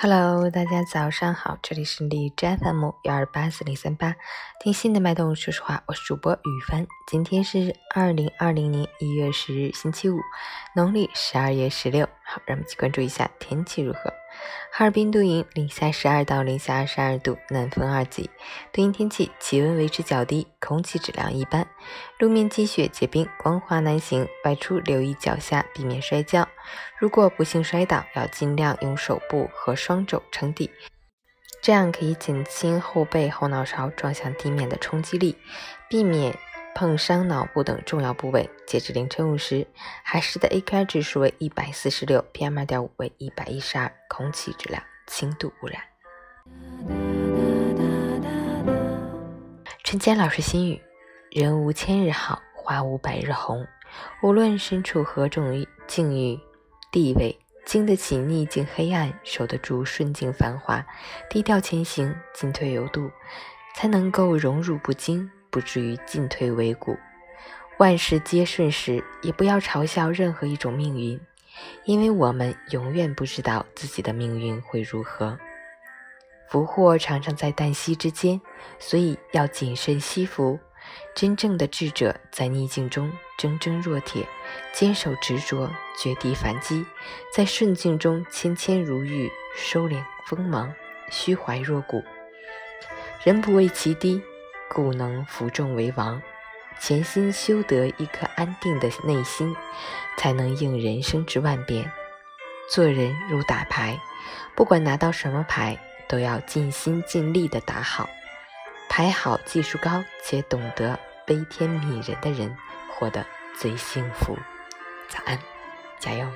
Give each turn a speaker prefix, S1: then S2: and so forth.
S1: Hello，大家早上好，这里是荔枝 FM 幺二八四零三八，听心的脉动，说实话，我是主播雨帆。今天是二零二零年一月十日，星期五，农历十二月十六。好，让我们一起关注一下天气如何。哈尔滨多云，零下十二到零下二十二度，南风二级。多云天气，气温维持较低，空气质量一般，路面积雪结冰，光滑难行，外出留意脚下，避免摔跤。如果不幸摔倒，要尽量用手部和双肘撑地，这样可以减轻后背后脑勺撞向地面的冲击力，避免。碰伤脑部等重要部位。截至凌晨五时，海市的 AQI 指数为一百四十六，PM 二点五为一百一十二，空气质量轻度污染。春间老师心语：人无千日好，花无百日红。无论身处何种境遇、地位，经得起逆境黑暗，守得住顺境繁华，低调前行，进退有度，才能够荣辱不惊。不至于进退维谷，万事皆顺时，也不要嘲笑任何一种命运，因为我们永远不知道自己的命运会如何。福祸常常在旦夕之间，所以要谨慎惜福。真正的智者在逆境中铮铮若铁，坚守执着，绝地反击；在顺境中谦谦如玉，收敛锋芒，虚怀若谷。人不为其低。故能服众为王，潜心修得一颗安定的内心，才能应人生之万变。做人如打牌，不管拿到什么牌，都要尽心尽力的打好。牌好、技术高且懂得悲天悯人的人，活得最幸福。早安，加油！